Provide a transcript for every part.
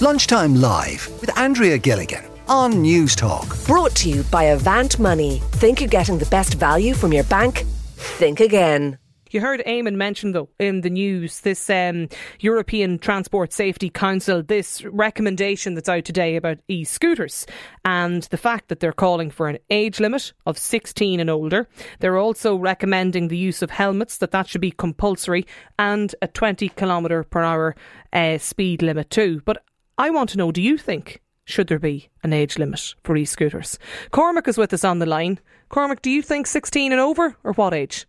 Lunchtime Live with Andrea Gilligan on Newstalk. Brought to you by Avant Money. Think you're getting the best value from your bank? Think again. You heard Eamon mention, though, in the news, this um, European Transport Safety Council, this recommendation that's out today about e scooters and the fact that they're calling for an age limit of 16 and older. They're also recommending the use of helmets, that that should be compulsory, and a 20 kilometre per hour uh, speed limit, too. But I want to know do you think should there be an age limit for e scooters? Cormac is with us on the line. Cormac, do you think 16 and over, or what age?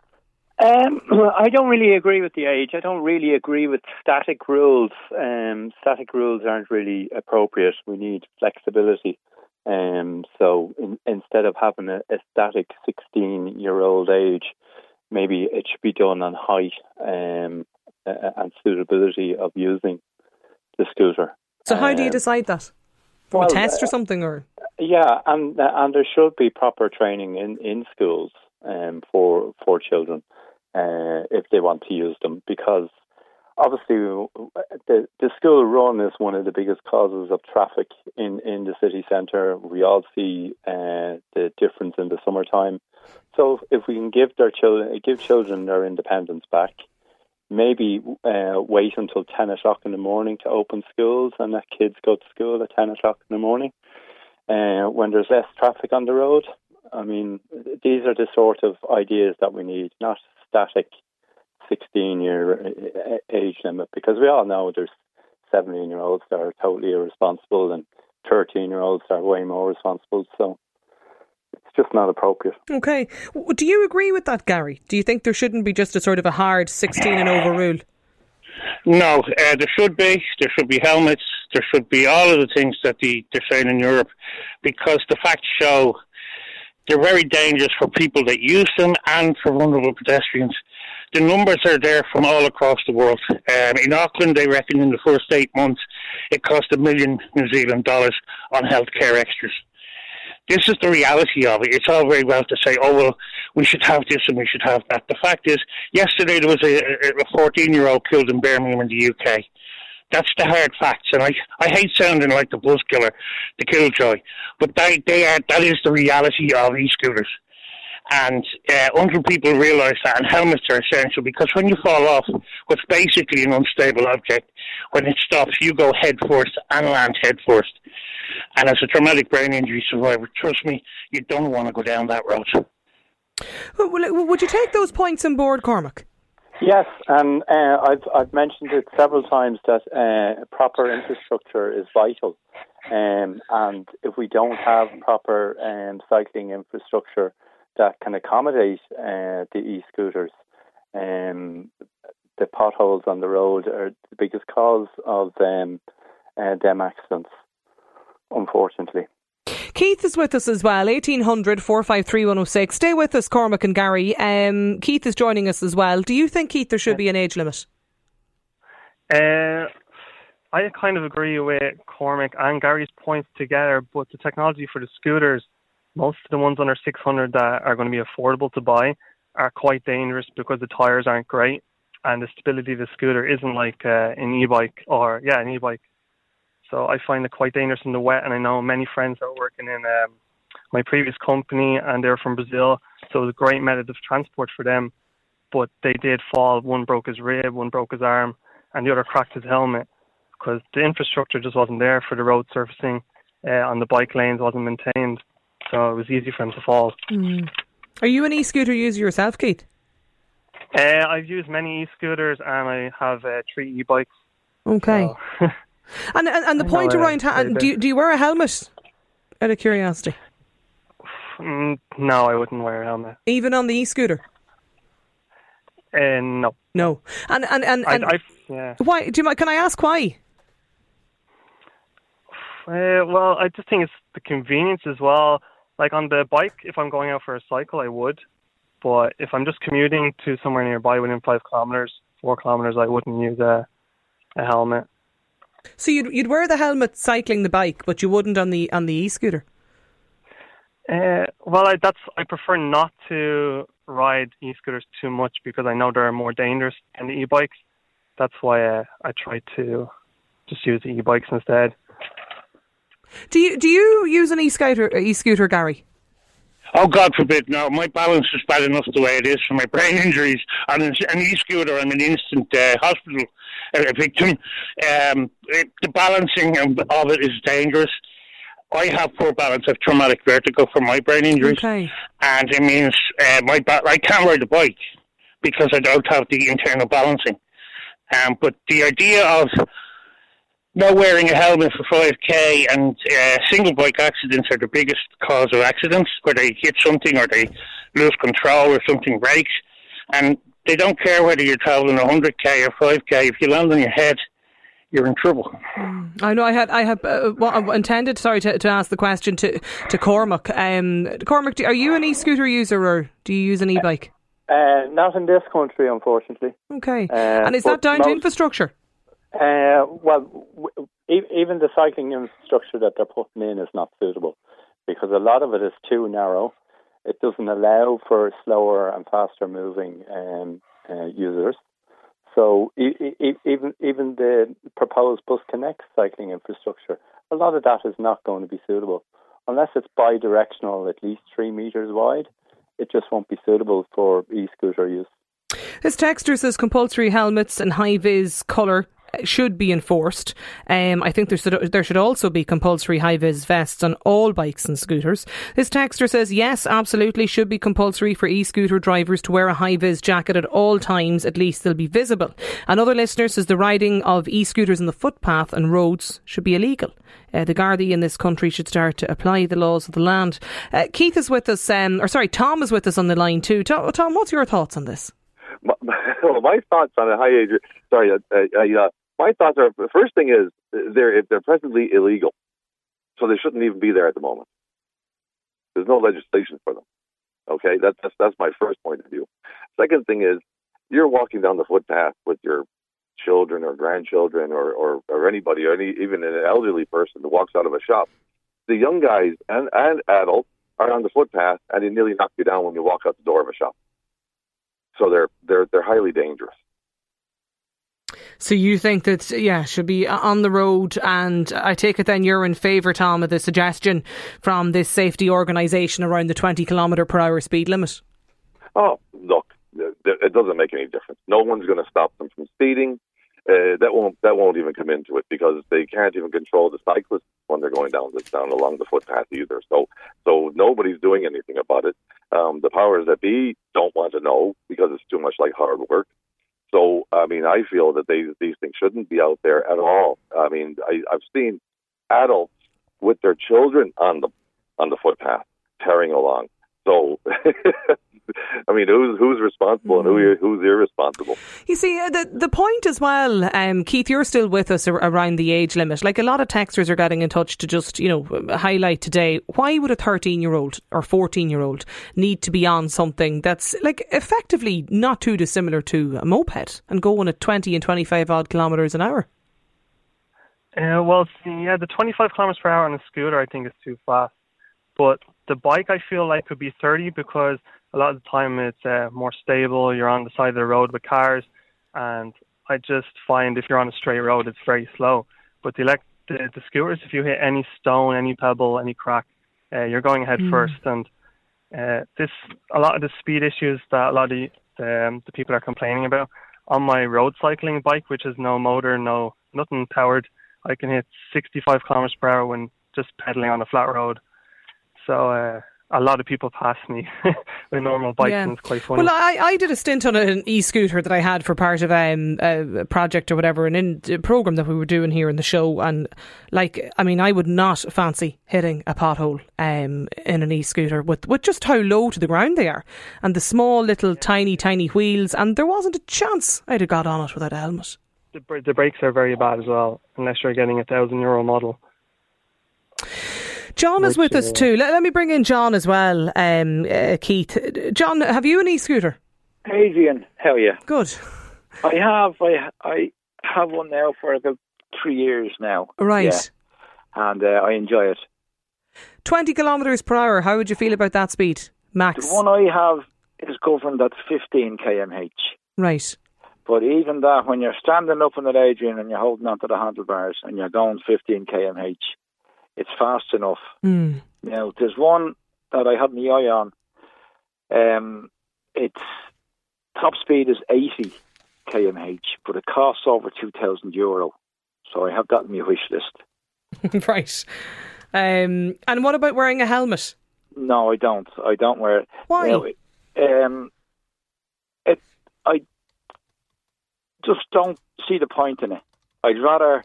Um, I don't really agree with the age. I don't really agree with static rules. Um, static rules aren't really appropriate. We need flexibility. Um, so in, instead of having a, a static 16 year old age, maybe it should be done on height um, and suitability of using the scooter. So, how do you um, decide that? Well, a test or uh, something, or yeah, and and there should be proper training in in schools um, for for children uh, if they want to use them because obviously the the school run is one of the biggest causes of traffic in in the city centre. We all see uh, the difference in the summertime. So if we can give their children give children their independence back, maybe uh, wait until ten o'clock in the morning to open schools and let kids go to school at ten o'clock in the morning uh, when there's less traffic on the road. I mean, these are the sort of ideas that we need, not static 16 year uh, age limit because we all know there's 17 year olds that are totally irresponsible and 13 year olds are way more responsible. So it's just not appropriate. Okay. Do you agree with that, Gary? Do you think there shouldn't be just a sort of a hard 16 and over rule? No, uh, there should be. There should be helmets. There should be all of the things that the, they're saying in Europe because the facts show they're very dangerous for people that use them and for vulnerable pedestrians. The numbers are there from all across the world. Um, in Auckland, they reckon in the first eight months it cost a million New Zealand dollars on healthcare extras. This is the reality of it. It's all very well to say, oh, well, we should have this and we should have that. The fact is, yesterday there was a 14 year old killed in Birmingham in the UK. That's the hard facts, and I I hate sounding like the buzz killer, the killjoy, but they they are that is the reality of e-scooters, and uh, until people realise that, and helmets are essential because when you fall off what's basically an unstable object, when it stops, you go head first and land head first, and as a traumatic brain injury survivor, trust me, you don't want to go down that road. Would you take those points on board, Cormac? Yes, and uh, I've I've mentioned it several times that uh, proper infrastructure is vital, um, and if we don't have proper um, cycling infrastructure that can accommodate uh, the e-scooters, um, the potholes on the road are the biggest cause of um, uh, them accidents, unfortunately. Keith is with us as well, 1800 453 106. Stay with us, Cormac and Gary. Um, Keith is joining us as well. Do you think, Keith, there should be an age limit? Uh, I kind of agree with Cormac and Gary's points together, but the technology for the scooters, most of the ones under 600 that are going to be affordable to buy, are quite dangerous because the tyres aren't great and the stability of the scooter isn't like uh, an e-bike or yeah an e-bike so I find it quite dangerous in the wet. And I know many friends that are working in um, my previous company and they're from Brazil. So it was a great method of transport for them. But they did fall. One broke his rib, one broke his arm, and the other cracked his helmet because the infrastructure just wasn't there for the road surfacing uh, on the bike lanes, wasn't maintained. So it was easy for him to fall. Mm. Are you an e scooter user yourself, Keith? Uh, I've used many e scooters and I have uh, three e bikes. Okay. So And and, and the I point around ha- do you, do you wear a helmet? Out of curiosity. Mm, no, I wouldn't wear a helmet. Even on the e-scooter. Uh, no. No. And and and, and I, yeah. why? Do you Can I ask why? Uh, well, I just think it's the convenience as well. Like on the bike, if I'm going out for a cycle, I would. But if I'm just commuting to somewhere nearby within five kilometers, four kilometers, I wouldn't use a, a helmet. So you'd you'd wear the helmet cycling the bike, but you wouldn't on the on the e-scooter. Uh, well, I, that's I prefer not to ride e-scooters too much because I know they're more dangerous than the e-bikes. That's why uh, I try to just use the e-bikes instead. Do you do you use an e-scooter, e-scooter, Gary? Oh God forbid! No, my balance is bad enough the way it is for my brain injuries. On an e-scooter, I'm an instant uh, hospital uh, victim. Um, it, the balancing of it is dangerous. I have poor balance. I have traumatic vertigo from my brain injuries, Okay. and it means uh, my ba- I can't ride a bike because I don't have the internal balancing. Um, but the idea of not wearing a helmet for 5k and uh, single bike accidents are the biggest cause of accidents where they hit something or they lose control or something breaks and they don't care whether you're traveling 100k or 5k if you land on your head you're in trouble I know I had I had uh, well, I intended sorry to, to ask the question to to Cormac. Um, Cormac, do, are you an e-scooter user or do you use an e-bike? Uh, not in this country, unfortunately. Okay, Uh, and is that but down to infrastructure? Uh, well, w- even the cycling infrastructure that they're putting in is not suitable because a lot of it is too narrow. It doesn't allow for slower and faster moving um, uh, users. So e- e- even even the proposed Bus Connect cycling infrastructure, a lot of that is not going to be suitable unless it's bi-directional, at least three meters wide. It just won't be suitable for e-scooter use. This texter says compulsory helmets and high vis colour should be enforced. Um, I think there should, there should also be compulsory high vis vests on all bikes and scooters. This texter says yes, absolutely should be compulsory for e scooter drivers to wear a high vis jacket at all times. At least they'll be visible. Another listener says the riding of e scooters on the footpath and roads should be illegal. Uh, the Gardaí in this country should start to apply the laws of the land. Uh, Keith is with us, um, or sorry, Tom is with us on the line too. Tom, Tom what's your thoughts on this? my, my thoughts on a high age. Sorry, uh, uh, uh, my thoughts are the first thing is they're if they're presently illegal, so they shouldn't even be there at the moment. There's no legislation for them. Okay, that's that's, that's my first point of view. Second thing is you're walking down the footpath with your children or grandchildren or, or, or anybody or any even an elderly person that walks out of a shop. The young guys and, and adults are on the footpath and they nearly knock you down when you walk out the door of a shop. So they're they're they're highly dangerous. So you think that yeah should be on the road, and I take it then you're in favour, Tom, of the suggestion from this safety organisation around the 20 kilometre per hour speed limit. Oh, look, it doesn't make any difference. No one's going to stop them from speeding. Uh, that won't that won't even come into it because they can't even control the cyclists when they're going down the, down along the footpath either. So so nobody's doing anything about it. Um, the powers that be don't want to know because it's too much like hard work. So I mean, I feel that they, these things shouldn't be out there at all. I mean, I, I've seen adults with their children on the on the footpath tearing along. So, I mean, who's who's responsible and who who's irresponsible? You see, uh, the the point as well, um, Keith, you're still with us around the age limit. Like a lot of texters are getting in touch to just, you know, highlight today why would a 13 year old or 14 year old need to be on something that's like effectively not too dissimilar to a moped and going at 20 and 25 odd kilometres an hour? Uh, well, see, yeah, the 25 kilometers per hour on a scooter, I think, is too fast. But the bike, I feel like, could be 30 because a lot of the time it's uh, more stable. You're on the side of the road with cars, and I just find if you're on a straight road, it's very slow. But the elect the, the scooters, if you hit any stone, any pebble, any crack, uh, you're going head first. And uh, this a lot of the speed issues that a lot of the, the, um, the people are complaining about on my road cycling bike, which has no motor, no nothing powered. I can hit 65 kilometers per hour when just pedaling on a flat road. So uh, a lot of people pass me with normal bikes, and it's quite funny. Well, I, I did a stint on an e-scooter that I had for part of um, a project or whatever, an in, a program that we were doing here in the show. And like, I mean, I would not fancy hitting a pothole um, in an e-scooter with with just how low to the ground they are, and the small little tiny tiny wheels. And there wasn't a chance I'd have got on it without a helmet. the, br- the brakes are very bad as well, unless you're getting a thousand euro model. John is with us uh, too. Let, let me bring in John as well, um, uh, Keith. John, have you an e-scooter? Adrian, how are you? Good. I have, I, I have one now for about three years now. Right. Yeah, and uh, I enjoy it. 20 kilometres per hour. How would you feel about that speed, max? The one I have is governed at 15 kmh, Right. But even that, when you're standing up in the Adrian and you're holding onto the handlebars and you're going 15 kmh, it's fast enough. Mm. Now, there's one that I had my eye on. Um, its top speed is 80 kmh, but it costs over 2,000 euro. So I have that in my wish list. right. Um, and what about wearing a helmet? No, I don't. I don't wear it. Why? Now, um, it, I just don't see the point in it. I'd rather,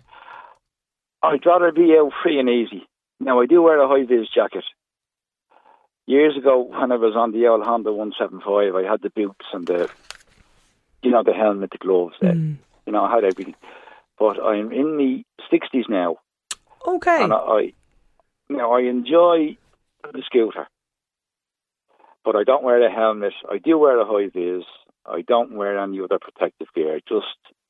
I'd rather be out free and easy. Now I do wear a high vis jacket. Years ago, when I was on the old Honda 175, I had the boots and the, you know, the helmet, the gloves. Mm. You know, I had everything. But I'm in the 60s now, Okay. and I, I, now I enjoy the scooter, but I don't wear a helmet. I do wear a high vis. I don't wear any other protective gear, just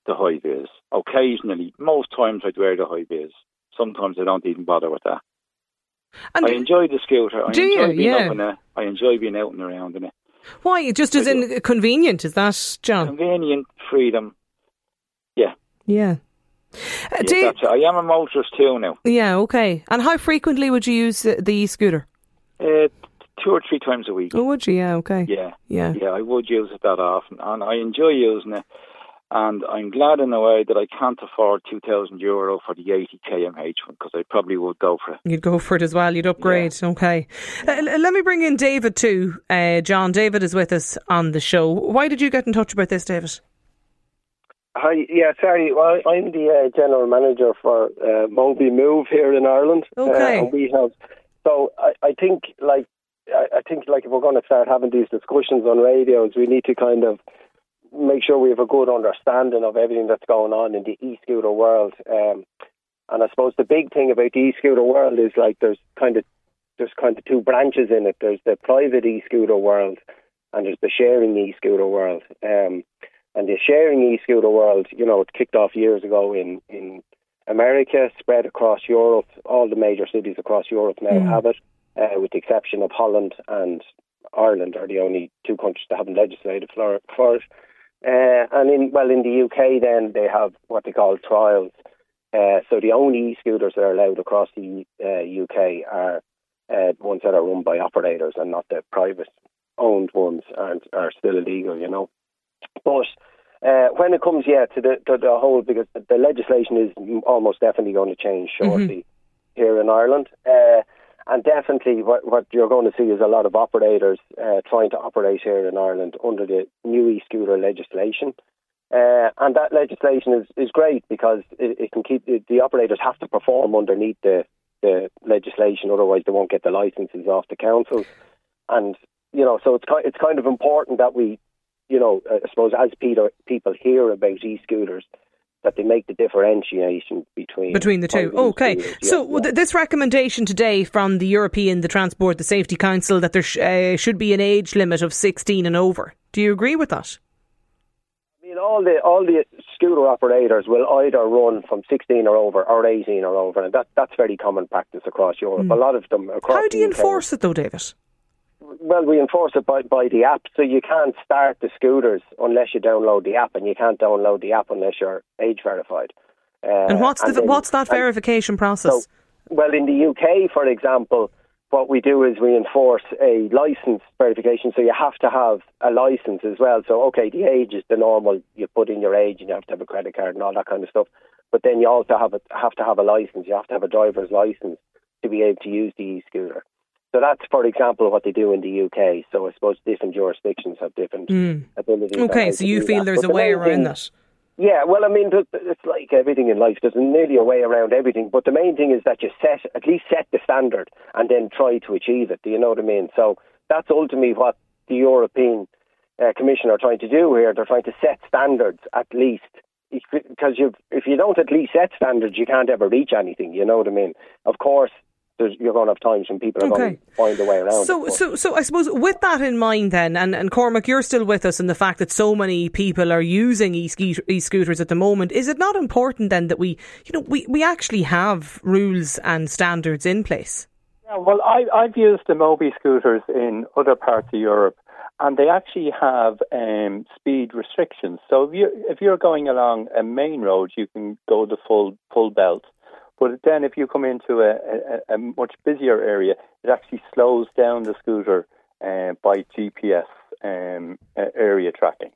the high vis. Occasionally, most times I'd wear the high vis. Sometimes I don't even bother with that. And I enjoy the scooter. I Do enjoy you? being Yeah. up in it. I enjoy being out and around in it. why? Just as in convenient, is that, John? Convenient, freedom. Yeah, Yeah. Uh, yeah do you- I am a motorist too now. yeah, okay. And how frequently would you use uh, the e-scooter? Uh, two or three times a week. Oh, would you? Yeah, okay. Yeah. Yeah. Yeah, I would use it that often, and I enjoy using it. And I'm glad in a way that I can't afford two thousand euro for the eighty kmh one because I probably would go for it. You'd go for it as well. You'd upgrade. Okay. Uh, let me bring in David too. Uh, John, David is with us on the show. Why did you get in touch about this, David? Hi, yeah, sorry. Well, I'm the uh, general manager for uh, Moby Move here in Ireland. Okay. Uh, and we have, so I, I think like I, I think like if we're going to start having these discussions on radios, we need to kind of make sure we have a good understanding of everything that's going on in the e-scooter world. Um, and I suppose the big thing about the e-scooter world is like there's kind of there's kind of two branches in it. There's the private e-scooter world, and there's the sharing e-scooter world. Um, and the sharing e-scooter world, you know, it kicked off years ago in, in America, spread across Europe. All the major cities across Europe now Mm. have it, uh, with the exception of Holland and Ireland are the only two countries that haven't legislated for, for it. Uh, and in well, in the UK, then they have what they call trials. Uh, so the only e-scooters that are allowed across the uh, UK are uh, ones that are run by operators and not the private owned ones aren't are still illegal, you know. But uh, when it comes, yeah, to the to the whole, because the, legislation is almost definitely going to change shortly here in Ireland, uh, and definitely what what you're going to see is a lot of operators uh, trying to operate here in Ireland under the new e-scooter legislation. Uh, and that legislation is, is great because it, it can keep the, the operators have to perform underneath the, the legislation, otherwise they won't get the licenses off the council. And you know, so it's it's kind of important that we, you know, I suppose as Peter, people hear about e-scooters, that they make the differentiation between Between the two. Okay. Yeah, so yeah. this recommendation today from the European, the Transport, the Safety Council, that there sh- uh, should be an age limit of 16 and over. Do you agree with that? I mean, all the all the scooter operators will either run from 16 or over or 18 or over, and that that's very common practice across Europe. A lot of them across. How do you enforce it though, David? Well, we enforce it by, by the app, so you can't start the scooters unless you download the app, and you can't download the app unless you're age verified. Uh, And what's the then- what's that verification process? so, well, in the UK, for example, what we do is we enforce a license verification. So you have to have a license as well. So, okay, the age is the normal. You put in your age and you have to have a credit card and all that kind of stuff. But then you also have a, have to have a license. You have to have a driver's license to be able to use the e-scooter. So that's, for example, what they do in the UK. So I suppose different jurisdictions have different Mm. abilities. Okay, so you feel that. there's But a the way around thing- that? yeah, well, I mean, it's like everything in life. There's nearly a way around everything, but the main thing is that you set at least set the standard and then try to achieve it. Do you know what I mean? So that's ultimately what the European uh, Commission are trying to do here. They're trying to set standards at least because if you don't at least set standards, you can't ever reach anything. You know what I mean? Of course, you're going to have times when people are going to find a way around. So, so, so I suppose with that in mind, then, and, and Cormac, you're still with us, and the fact that so many people are using e-scoot- e-scooters at the moment, is it not important then that we, you know, we, we actually have rules and standards in place? Yeah, well, I, I've used the Moby scooters in other parts of Europe, and they actually have um, speed restrictions. So if you if you're going along a main road, you can go the full full belt. But then if you come into a, a, a much busier area, it actually slows down the scooter uh, by GPS um, area tracking.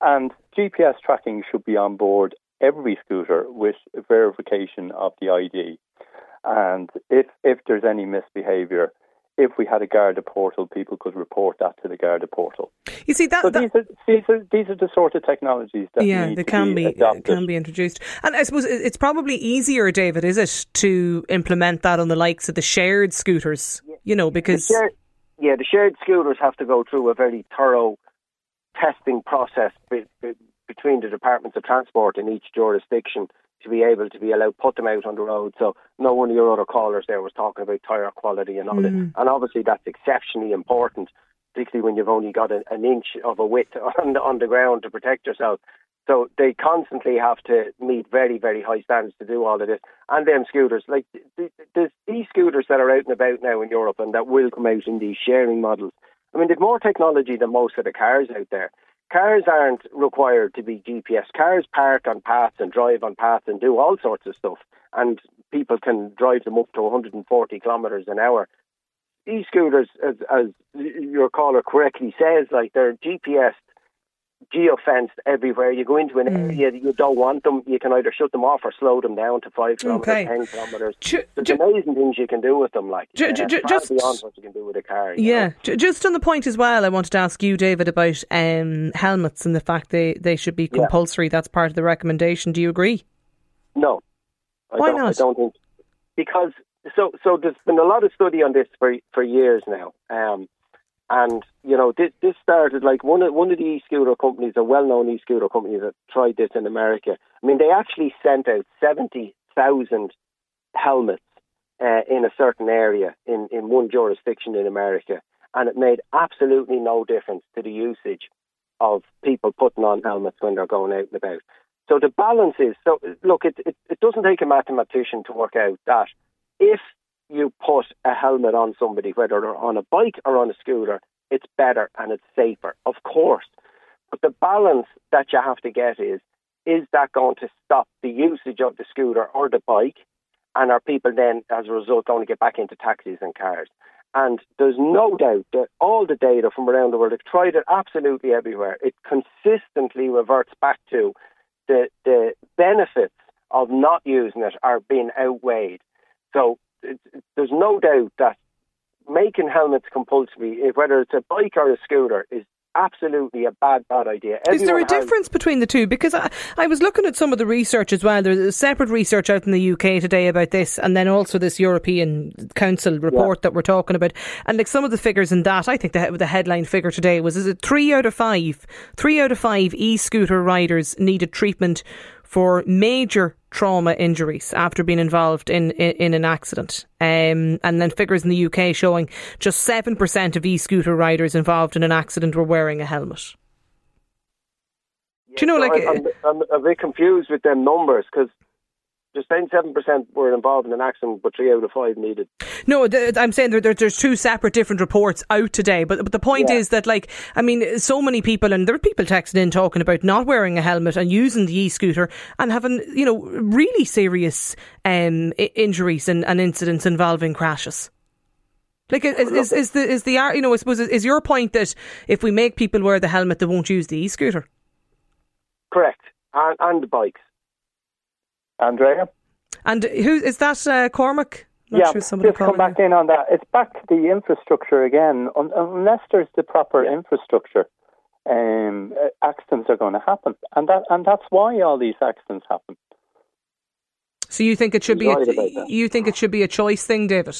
And GPS tracking should be on board every scooter with verification of the ID. And if if there's any misbehaviour, if we had a Garda portal, people could report that to the Garda portal. You see that, so that these, are, these are these are the sort of technologies that yeah, they can be, be uh, can be introduced. And I suppose it's probably easier, David, is it, to implement that on the likes of the shared scooters? You know, because the shared, yeah, the shared scooters have to go through a very thorough testing process be, be, between the departments of transport in each jurisdiction to be able to be allowed put them out on the road. So no one of your other callers there was talking about tyre quality and all mm. that. And obviously that's exceptionally important, particularly when you've only got a, an inch of a width on the, on the ground to protect yourself. So they constantly have to meet very, very high standards to do all of this. And them scooters, like there's these scooters that are out and about now in Europe and that will come out in these sharing models. I mean, they've more technology than most of the cars out there cars aren't required to be GPS. Cars park on paths and drive on paths and do all sorts of stuff, and people can drive them up to 140 kilometres an hour. E-scooters, as, as your caller correctly says, like they're GPS geofenced everywhere. You go into an mm. area that you don't want them, you can either shut them off or slow them down to five kilometres, okay. ten kilometres. Ju- There's ju- amazing things you can do with them, like ju- uh, just beyond what you can do with a car. Yeah, just on the point as well, I wanted to ask you, David, about um, helmets and the fact they, they should be compulsory. Yeah. That's part of the recommendation. Do you agree? No. I Why not? I don't think because so so there's been a lot of study on this for for years now. Um, and you know, this, this started like one of one of the e-scooter companies, a well-known e-scooter company that tried this in America. I mean, they actually sent out seventy thousand helmets uh, in a certain area in in one jurisdiction in America, and it made absolutely no difference to the usage of people putting on helmets when they're going out and about. So the balance is so. Look, it it, it doesn't take a mathematician to work out that if you put a helmet on somebody, whether they're on a bike or on a scooter, it's better and it's safer, of course. But the balance that you have to get is is that going to stop the usage of the scooter or the bike? And are people then, as a result, going to get back into taxis and cars? And there's no doubt that all the data from around the world, they've tried it absolutely everywhere. It consistently reverts back to the, the benefits of not using it are being outweighed. So there's no doubt that making helmets compulsory, whether it's a bike or a scooter, is absolutely a bad, bad idea. Everyone is there a difference between the two? Because I, I was looking at some of the research as well. There's a separate research out in the UK today about this, and then also this European Council report yeah. that we're talking about. And like some of the figures in that, I think the, the headline figure today was: is it three out of five? Three out of five e-scooter riders needed treatment for major trauma injuries after being involved in, in, in an accident. Um, and then figures in the UK showing just 7% of e scooter riders involved in an accident were wearing a helmet. Yeah, Do you know, so like. I'm, I'm, I'm, a bit confused with them numbers because just saying seven percent were involved in an accident, but three out of five needed. No, I'm saying there, there's two separate different reports out today. But but the point yeah. is that like I mean, so many people and there are people texting in talking about not wearing a helmet and using the e-scooter and having you know really serious um, injuries and, and incidents involving crashes. Like is, is, is the is the you know I suppose is your point that if we make people wear the helmet, they won't use the e-scooter? Correct, and, and the bikes. Andrea. And who is that? Uh, Cormac. Not yeah, sure just come back in on that. It's back to the infrastructure again. unless there's the proper infrastructure, um, accidents are going to happen, and that and that's why all these accidents happen. So you think it should he's be a, you think it should be a choice thing, David?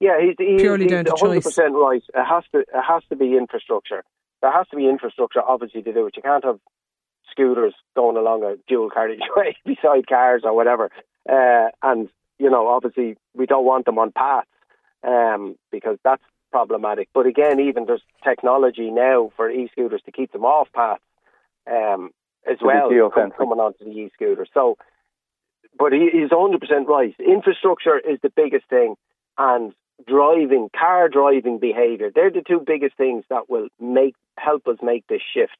Yeah, he's, he's purely he's down to 100% choice. right. It has to it has to be infrastructure. There has to be infrastructure, obviously, to do it. You can't have scooters going along a dual carriageway beside cars or whatever. Uh, and, you know, obviously we don't want them on paths um, because that's problematic. But again, even there's technology now for e-scooters to keep them off paths um, as to well, coming onto the e-scooter. So, but he, he's 100% right. Infrastructure is the biggest thing. And driving, car driving behaviour. They're the two biggest things that will make help us make this shift.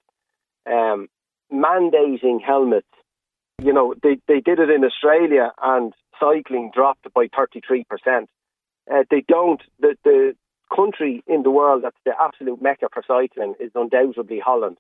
Um, mandating helmets. You know, they, they did it in Australia and cycling dropped by 33%. Uh, they don't, the, the country in the world that's the absolute mecca for cycling is undoubtedly Holland.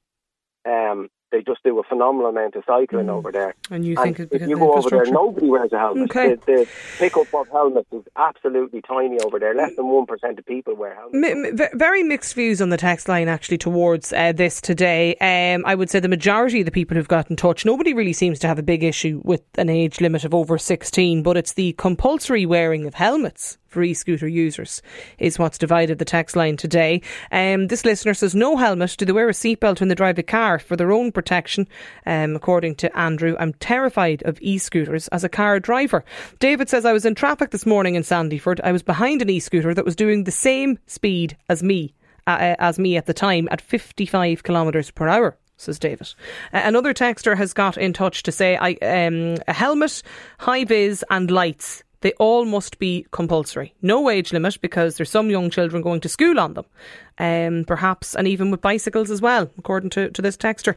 Um, they just do a phenomenal amount of cycling mm. over there. And you think if you go over there, nobody wears a helmet. Okay. The, the pickup of helmets is absolutely tiny over there. Less than one percent of people wear helmets. M- very mixed views on the text line actually towards uh, this today. Um, I would say the majority of the people who've got in touch, nobody really seems to have a big issue with an age limit of over sixteen, but it's the compulsory wearing of helmets for e-scooter users is what's divided the text line today. Um, this listener says no helmet. Do they wear a seatbelt when they drive a car for their own protection? Um, according to Andrew, I'm terrified of e-scooters as a car driver. David says I was in traffic this morning in Sandyford. I was behind an e-scooter that was doing the same speed as me. Uh, as me at the time at 55 kilometres per hour says David. Uh, another texter has got in touch to say I, um, a helmet, high vis, and lights they all must be compulsory. No age limit because there's some young children going to school on them. Um, perhaps, and even with bicycles as well, according to, to this texter.